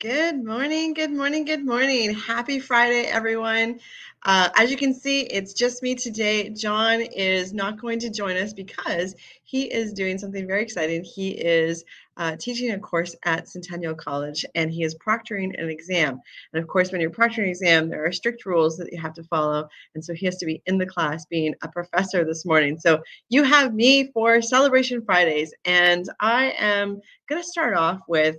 Good morning, good morning, good morning. Happy Friday, everyone. Uh, as you can see, it's just me today. John is not going to join us because he is doing something very exciting. He is uh, teaching a course at Centennial College and he is proctoring an exam. And of course, when you're proctoring an exam, there are strict rules that you have to follow. And so he has to be in the class being a professor this morning. So you have me for Celebration Fridays. And I am going to start off with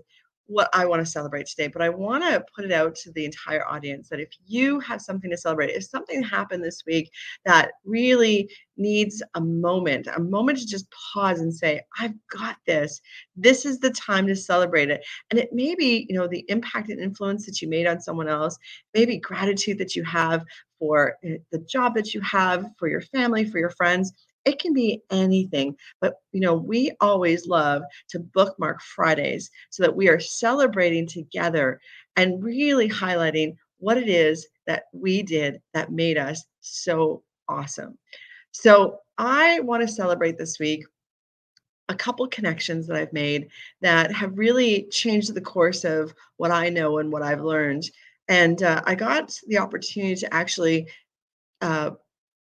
what I want to celebrate today, but I want to put it out to the entire audience that if you have something to celebrate, if something happened this week that really needs a moment, a moment to just pause and say, I've got this. This is the time to celebrate it. And it may be, you know, the impact and influence that you made on someone else, maybe gratitude that you have for eh, the job that you have, for your family, for your friends it can be anything, but you know, we always love to bookmark Fridays so that we are celebrating together and really highlighting what it is that we did that made us so awesome. So, I want to celebrate this week a couple connections that I've made that have really changed the course of what I know and what I've learned. And uh, I got the opportunity to actually uh,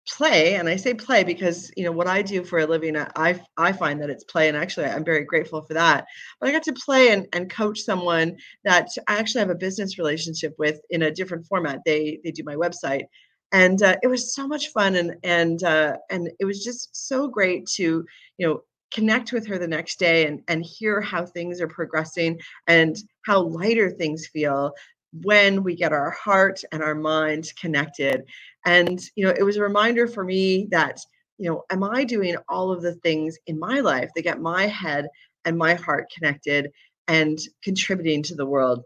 play and i say play because you know what i do for a living i i find that it's play and actually i'm very grateful for that. But i got to play and, and coach someone that i actually have a business relationship with in a different format. They they do my website and uh, it was so much fun and and uh, and it was just so great to you know connect with her the next day and and hear how things are progressing and how lighter things feel when we get our heart and our mind connected. And, you know, it was a reminder for me that, you know, am I doing all of the things in my life that get my head and my heart connected and contributing to the world?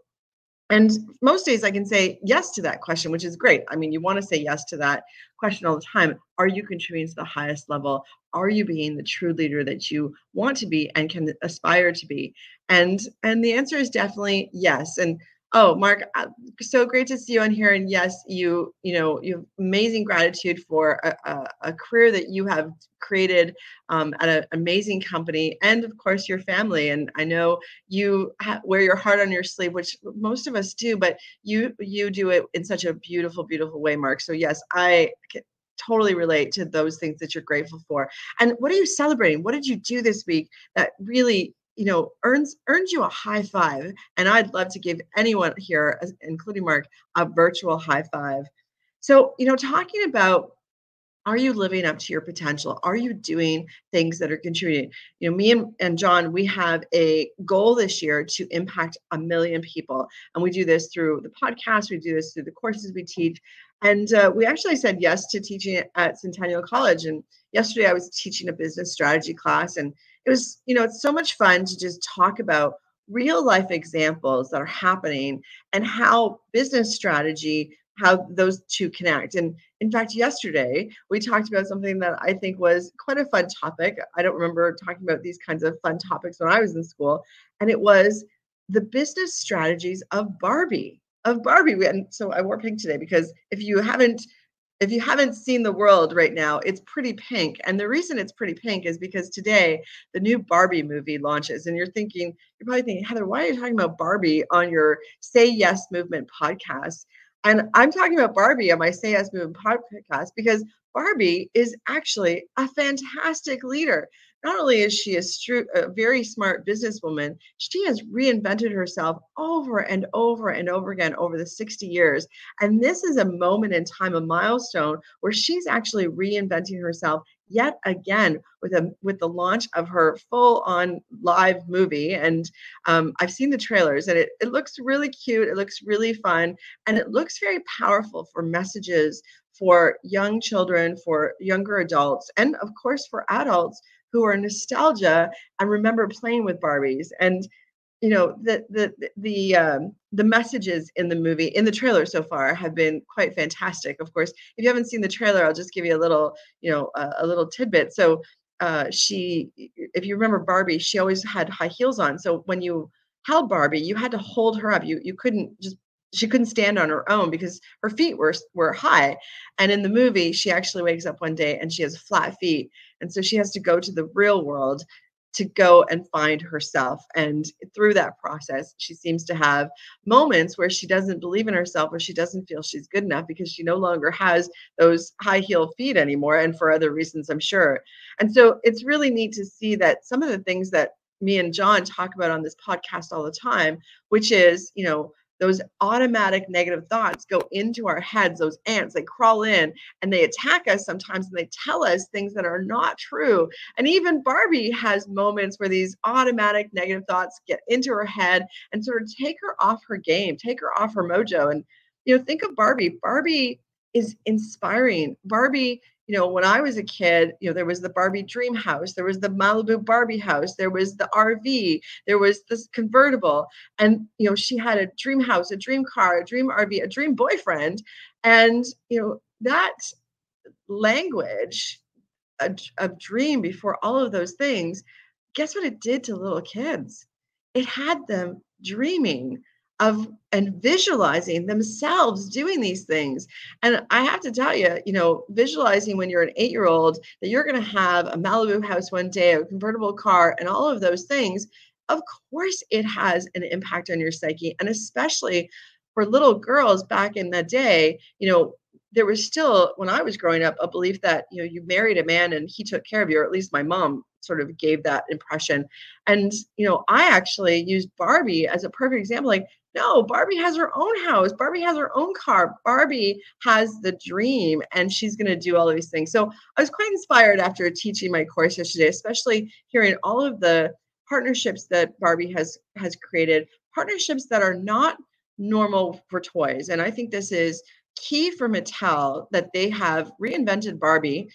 And most days I can say yes to that question, which is great. I mean, you want to say yes to that question all the time. Are you contributing to the highest level? Are you being the true leader that you want to be and can aspire to be? And and the answer is definitely yes. And Oh, Mark, uh, so great to see you on here. And yes, you, you know, you have amazing gratitude for a, a, a career that you have created um, at an amazing company, and of course your family. And I know you ha- wear your heart on your sleeve, which most of us do, but you you do it in such a beautiful, beautiful way, Mark. So yes, I can totally relate to those things that you're grateful for. And what are you celebrating? What did you do this week that really you know earns earns you a high five and i'd love to give anyone here including mark a virtual high five. So you know talking about are you living up to your potential? Are you doing things that are contributing? You know me and, and john we have a goal this year to impact a million people and we do this through the podcast we do this through the courses we teach and uh, we actually said yes to teaching at centennial college and yesterday i was teaching a business strategy class and it was, you know, it's so much fun to just talk about real life examples that are happening and how business strategy how those two connect. And in fact yesterday we talked about something that i think was quite a fun topic. I don't remember talking about these kinds of fun topics when i was in school and it was the business strategies of barbie of barbie. And so i wore pink today because if you haven't if you haven't seen the world right now, it's pretty pink. And the reason it's pretty pink is because today the new Barbie movie launches. And you're thinking, you're probably thinking, Heather, why are you talking about Barbie on your Say Yes Movement podcast? And I'm talking about Barbie on my Say Yes Movement podcast because Barbie is actually a fantastic leader not only is she a, stru- a very smart businesswoman, she has reinvented herself over and over and over again over the 60 years. And this is a moment in time, a milestone where she's actually reinventing herself yet again with a with the launch of her full on live movie and um, i've seen the trailers and it, it looks really cute it looks really fun and it looks very powerful for messages for young children for younger adults and of course for adults who are nostalgia and remember playing with Barbies. And you know the the the um, the messages in the movie in the trailer so far have been quite fantastic. Of course, if you haven't seen the trailer, I'll just give you a little you know a, a little tidbit. So uh, she, if you remember Barbie, she always had high heels on. So when you held Barbie, you had to hold her up. You you couldn't just she couldn't stand on her own because her feet were were high. And in the movie, she actually wakes up one day and she has flat feet, and so she has to go to the real world to go and find herself. And through that process, she seems to have moments where she doesn't believe in herself or she doesn't feel she's good enough because she no longer has those high heel feet anymore. And for other reasons, I'm sure. And so it's really neat to see that some of the things that me and John talk about on this podcast all the time, which is, you know, those automatic negative thoughts go into our heads those ants they crawl in and they attack us sometimes and they tell us things that are not true. And even barbie has moments where these automatic negative thoughts get into her head and sort of take her off her game take her off her mojo. And you know think of barbie. Barbie is inspiring. Barbie you know, when I was a kid, you know, there was the Barbie dream house, there was the Malibu Barbie house, there was the RV, there was this convertible. And, you know, she had a dream house, a dream car, a dream RV, a dream boyfriend. And, you know, that language of dream before all of those things, guess what it did to little kids? It had them dreaming of and visualizing themselves doing these things. And I have to tell you, you know, visualizing when you're an eight year old that you're going to have a Malibu house one day, a convertible car, and all of those things, of course, it has an impact on your psyche. And especially for little girls back in the day, you know, there was still when I was growing up a belief that you know you married a man and he took care of you, or at least my mom sort of gave that impression. And you know, I actually used Barbie as a perfect example. Like no, Barbie has her own house. Barbie has her own car. Barbie has the dream and she's going to do all these things. So I was quite inspired after teaching my course yesterday, especially hearing all of the partnerships that Barbie has has created, partnerships that are not normal for toys. And I think this is key for Mattel that they have reinvented Barbie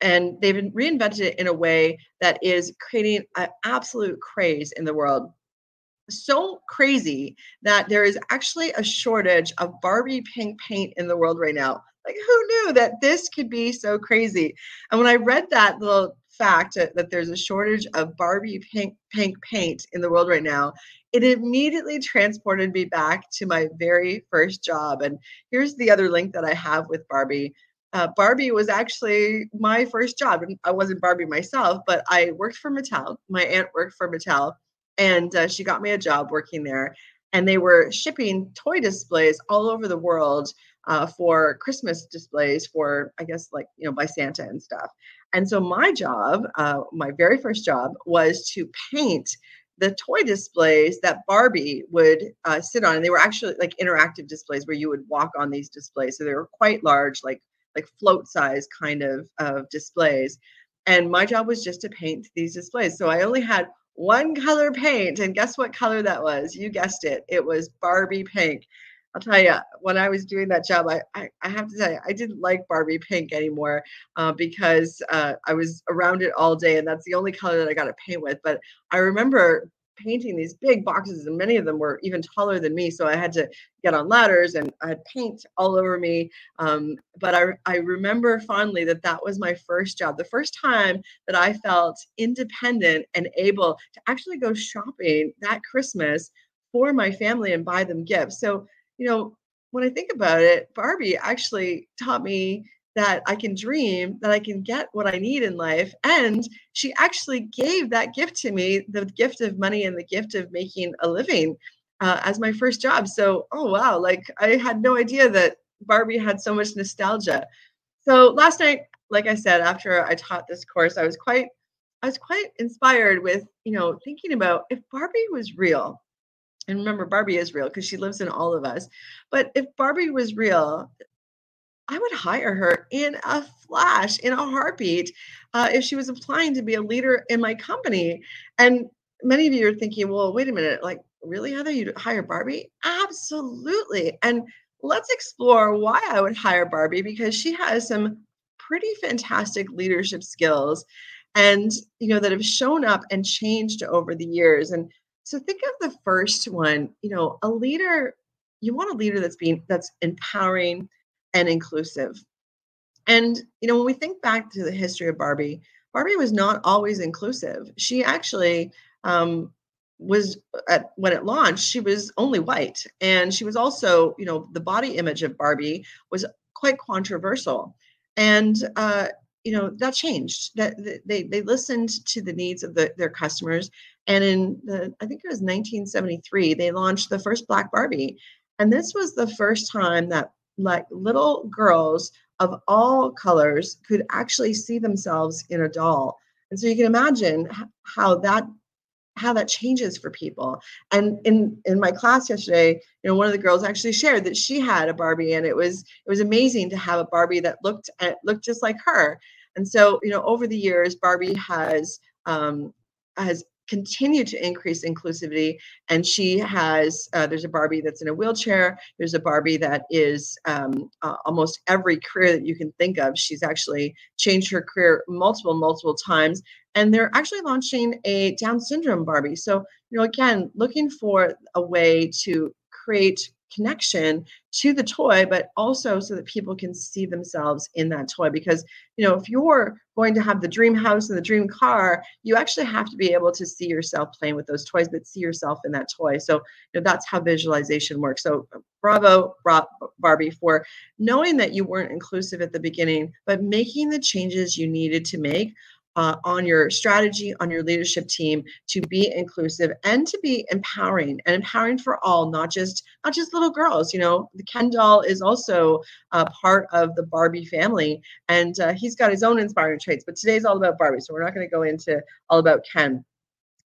and they've reinvented it in a way that is creating an absolute craze in the world so crazy that there is actually a shortage of Barbie pink paint in the world right now. Like, who knew that this could be so crazy? And when I read that little fact that, there's a shortage of Barbie pink pink paint in the world right now, it immediately transported me back to my very first job. And here's the other link that I have with Barbie. Uh, Barbie was actually my first job. And I wasn't Barbie myself, but I worked for Mattel. My aunt worked for Mattel and uh, she got me a job working there. And they were shipping toy displays all over the world uh, for Christmas displays for, I guess, like, you know, by Santa and stuff. And so my job, uh, my very first job, was to paint the toy displays that Barbie would uh, sit on. And they were actually like interactive displays where you would walk on these displays. So they were quite large, like like float size kind of of displays. And my job was just to paint these displays. So I only had one color paint. And guess what color that was? You guessed it. It was Barbie pink. I'll tell you, when I was doing that job, I, I, I have to tell you, I didn't like Barbie pink anymore uh, because uh, I was around it all day, and that's the only color that I got to paint with. But I remember painting these big boxes, and many of them were even taller than me. So I had to get on ladders and I had paint all over me. Um, but I, I remember fondly that that was my first job, the first time that I felt independent and able to actually go shopping that Christmas for my family and buy them gifts. So, you know, when I think about it, Barbie actually taught me that I can dream, that I can get what I need in life. And she actually gave that gift to me the gift of money and the gift of making a living uh, as my first job. So, oh, wow, like I had no idea that Barbie had so much nostalgia. So last night, like I said, after I taught this course, I was quite I was quite inspired with, you know, thinking about if Barbie was real, and remember, Barbie is real because she lives in all of us. But if Barbie was real, I would hire her in a flash, in a heartbeat, uh, if she was applying to be a leader in my company. And many of you are thinking, well, wait a minute, like, really, Heather, you'd hire Barbie? Absolutely. And let's explore why I would hire Barbie because she has some pretty fantastic leadership skills and you know that have shown up and changed over the years and so think of the first one you know a leader you want a leader that's being that's empowering and inclusive. And, you know, when we think back to the history of Barbie, Barbie was not always inclusive. She actually um, was at when it launched, she was only white. And she was also, you know, the body image of Barbie was quite controversial. And, uh, you know that changed that they they listened to the needs of the, their customers. And in the i think it was 1973 they launched the first black barbie. And this was the first time that like little girls of all colors could actually see themselves in a doll. And so you can imagine how that how that changes for people. And in in my class yesterday, you know, one of the girls actually shared that she had a Barbie, and it was it was amazing to have a Barbie that looked at, looked just like her. And so, you know, over the years, Barbie has um, has continue to increase inclusivity. And she has, uh, there's a Barbie that's in a wheelchair. There's a Barbie that is um, uh, almost every career that you can think of. She's actually changed her career multiple, multiple times. And they're actually launching a Down syndrome Barbie. So, you know, again, looking for a way to create connection to the toy but also so that people can see themselves in that toy. Because you know if you're going to have the dream house and the dream car you actually have to be able to see yourself playing with those toys but see yourself in that toy. So you know that's how visualization works. So bravo barbie for knowing that you weren't inclusive at the beginning but making the changes you needed to make uh, on your strategy, on your leadership team to be inclusive and to be empowering and empowering for all, not just not just little girls. You know, the Ken doll is also a part of the Barbie family, and uh, he's got his own inspiring traits. But today's all about Barbie, so we're not going to go into all about Ken.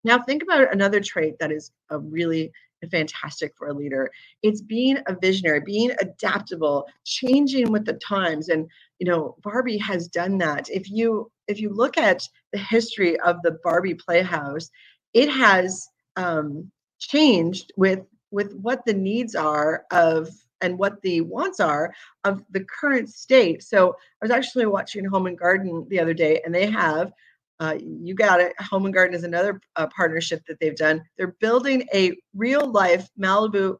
Now, think about another trait that is a really fantastic for a leader. It's being a visionary, being adaptable, changing with the times. And you know, Barbie has done that. If you if you look at the history of the Barbie Playhouse, it has um, changed with with what the needs are of and what the wants are of the current state. So I was actually watching Home and Garden the other day, and they have uh, you got it. Home and Garden is another uh, partnership that they've done. They're building a real life Malibu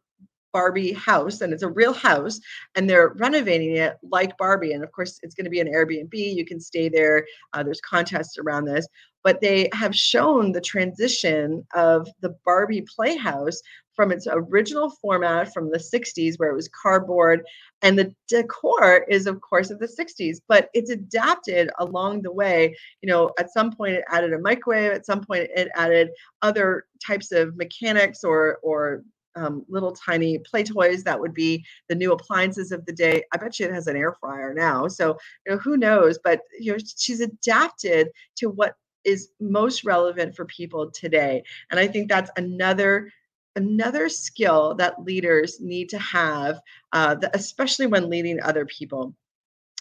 Barbie house, and it's a real house, and they're renovating it like Barbie. And of course, it's going to be an Airbnb. You can stay there. Uh, there's contests around this, but they have shown the transition of the Barbie Playhouse from its original format from the 60s where it was cardboard and the decor is of course of the 60s but it's adapted along the way you know at some point it added a microwave at some point it added other types of mechanics or or um, little tiny play toys that would be the new appliances of the day. I bet you it has an air fryer now. So, you know, who knows? But you know, she's adapted to what is most relevant for people today. And I think that's another another skill that leaders need to have, uh, especially when leading other people.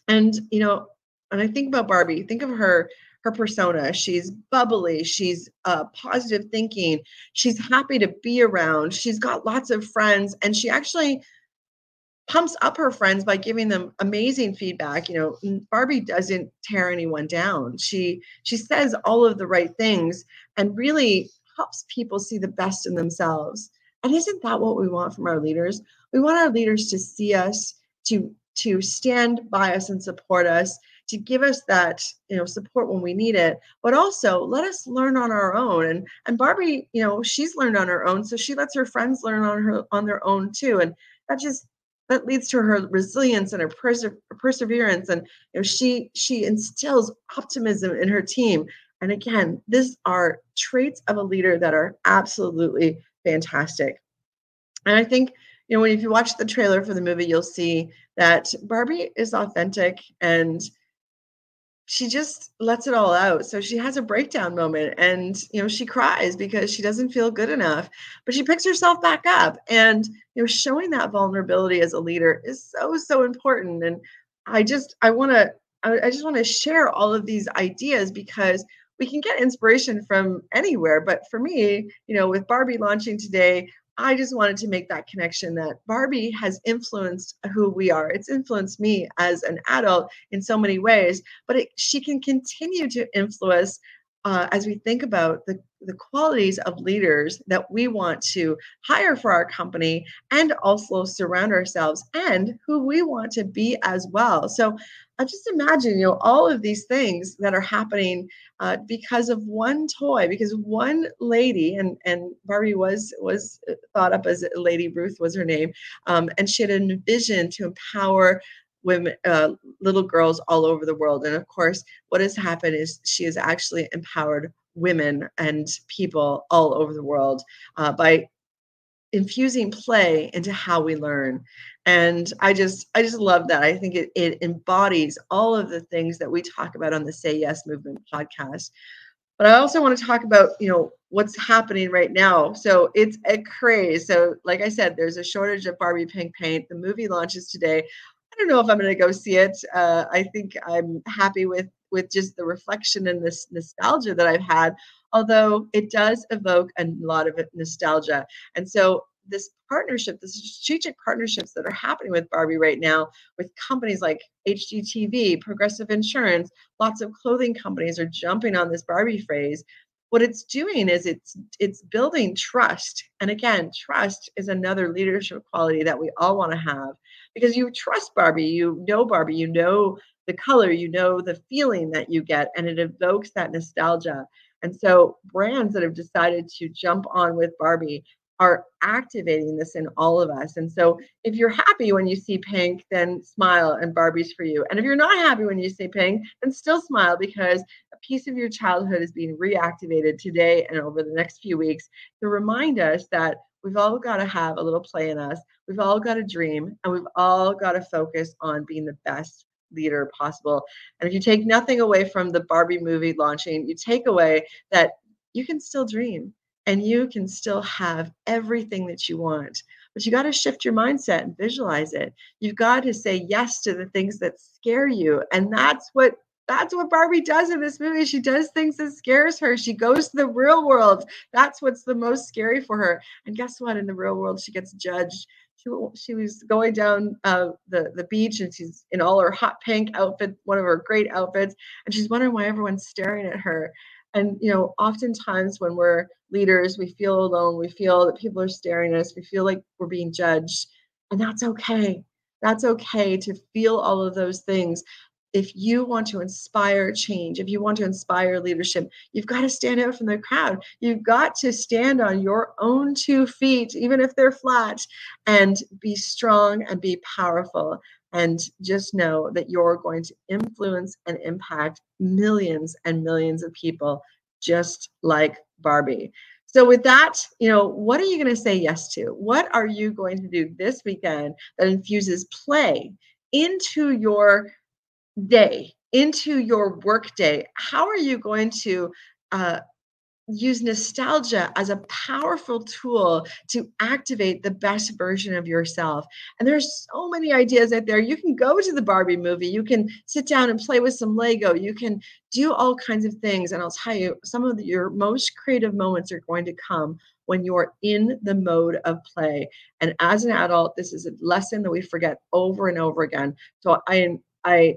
And you know, when I think about Barbie, think of her her persona. She's bubbly, she's uh, positive thinking, she's happy to be around, she's got lots of friends, and she actually pumps up her friends by giving them amazing feedback you know barbie doesn't tear anyone down she she says all of the right things and really helps people see the best in themselves and isn't that what we want from our leaders we want our leaders to see us to to stand by us and support us to give us that you know support when we need it but also let us learn on our own and and barbie you know she's learned on her own so she lets her friends learn on her on their own too and that just that leads to her resilience and her perse- perseverance and you know she she instills optimism in her team and again these are traits of a leader that are absolutely fantastic. And i think you know when if you watch the trailer for the movie you'll see that barbie is authentic and she just lets it all out. So she has a breakdown moment and you know she cries because she doesn't feel good enough, but she picks herself back up. And you know showing that vulnerability as a leader is so so important. And I just I want to I just want to share all of these ideas because we can get inspiration from anywhere. But for me, you know, with Barbie launching today, I just wanted to make that connection that Barbie has influenced who we are. It's influenced me as an adult in so many ways, but it, she can continue to influence uh, as we think about the, the qualities of leaders that we want to hire for our company and also surround ourselves and who we want to be as well. So I just imagine, you know, all of these things that are happening uh, because of one toy, because one lady, and and Barbie was was thought up as Lady Ruth was her name, um, and she had a vision to empower women, uh, little girls all over the world. And of course, what has happened is she has actually empowered women and people all over the world uh, by infusing play into how we learn. And i just i just love that. I think it, it embodies all of the things that we talk about on the say yes movement podcast. But i also want to talk about you know what's happening right now. So it's a craze so like i said there's a shortage of barbie pink paint. The movie launches today. I don't know if i'm going to go see it. Uh, i think i'm happy with with just the reflection and this nostalgia that i've had although it does evoke a lot of nostalgia. And so this partnership, the strategic partnerships that are happening with Barbie right now, with companies like HGTV, Progressive Insurance, lots of clothing companies are jumping on this Barbie phrase. What it's doing is it's it's building trust. And again, trust is another leadership quality that we all want to have because you trust Barbie, you know Barbie, you know the color, you know the feeling that you get, and it evokes that nostalgia. And so brands that have decided to jump on with Barbie are activating this in all of us. And so if you're happy when you see pink, then smile and Barbie's for you. And if you're not happy when you see pink, then still smile because a piece of your childhood is being reactivated today and over the next few weeks to remind us that we've all got to have a little play in us. We've all got a dream and we've all got to focus on being the best leader possible. And if you take nothing away from the Barbie movie launching, you take away that you can still dream and you can still have everything that you want. But you got to shift your mindset and visualize it. You've got to say yes to the things that scare you. And that's what that's what Barbie does in this movie. She does things that scares her. She goes to the real world. That's what's the most scary for her. And guess what? In the real world, she gets judged she, was going down uh, the the beach and she's in all her hot pink outfit, one of her great outfits, and she's wondering why everyone's staring at her. And you know, oftentimes when we're leaders, we feel alone. We feel that people are staring at us. We feel like we're being judged, and that's okay. That's okay to feel all of those things if you want to inspire change, if you want to inspire leadership, you've got to stand out from the crowd. You've got to stand on your own two feet, even if they're flat, and be strong and be powerful. And just know that you're going to influence and impact millions and millions of people, just like Barbie. So, with that, you know, what are you going to say yes to? What are you going to do this weekend that infuses play into your day into your work day how are you going to uh, use nostalgia as a powerful tool to activate the best version of yourself. And there's so many ideas out there. You can go to the Barbie movie, you can sit down and play with some Lego, you can do all kinds of things. And I'll tell you, some of your most creative moments are going to come when you're in the mode of play. And as an adult, this is a lesson that we forget over and over again. So I I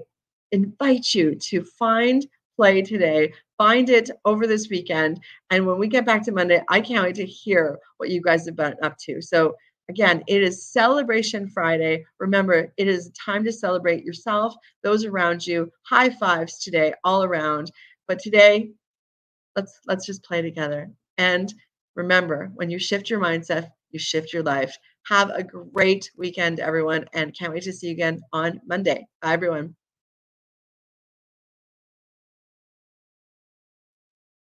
invite you to find play today. Find it over this weekend. And when we get back to Monday, I can't wait to hear what you guys have been up to. So, again, it is Celebration Friday. Remember, it is time to celebrate yourself, those around you. High fives today, all around. But today, let's let's just play together. And remember, when you shift your mindset, you shift your life. Have a great weekend, everyone, and can't wait to see you again on Monday. Bye, everyone.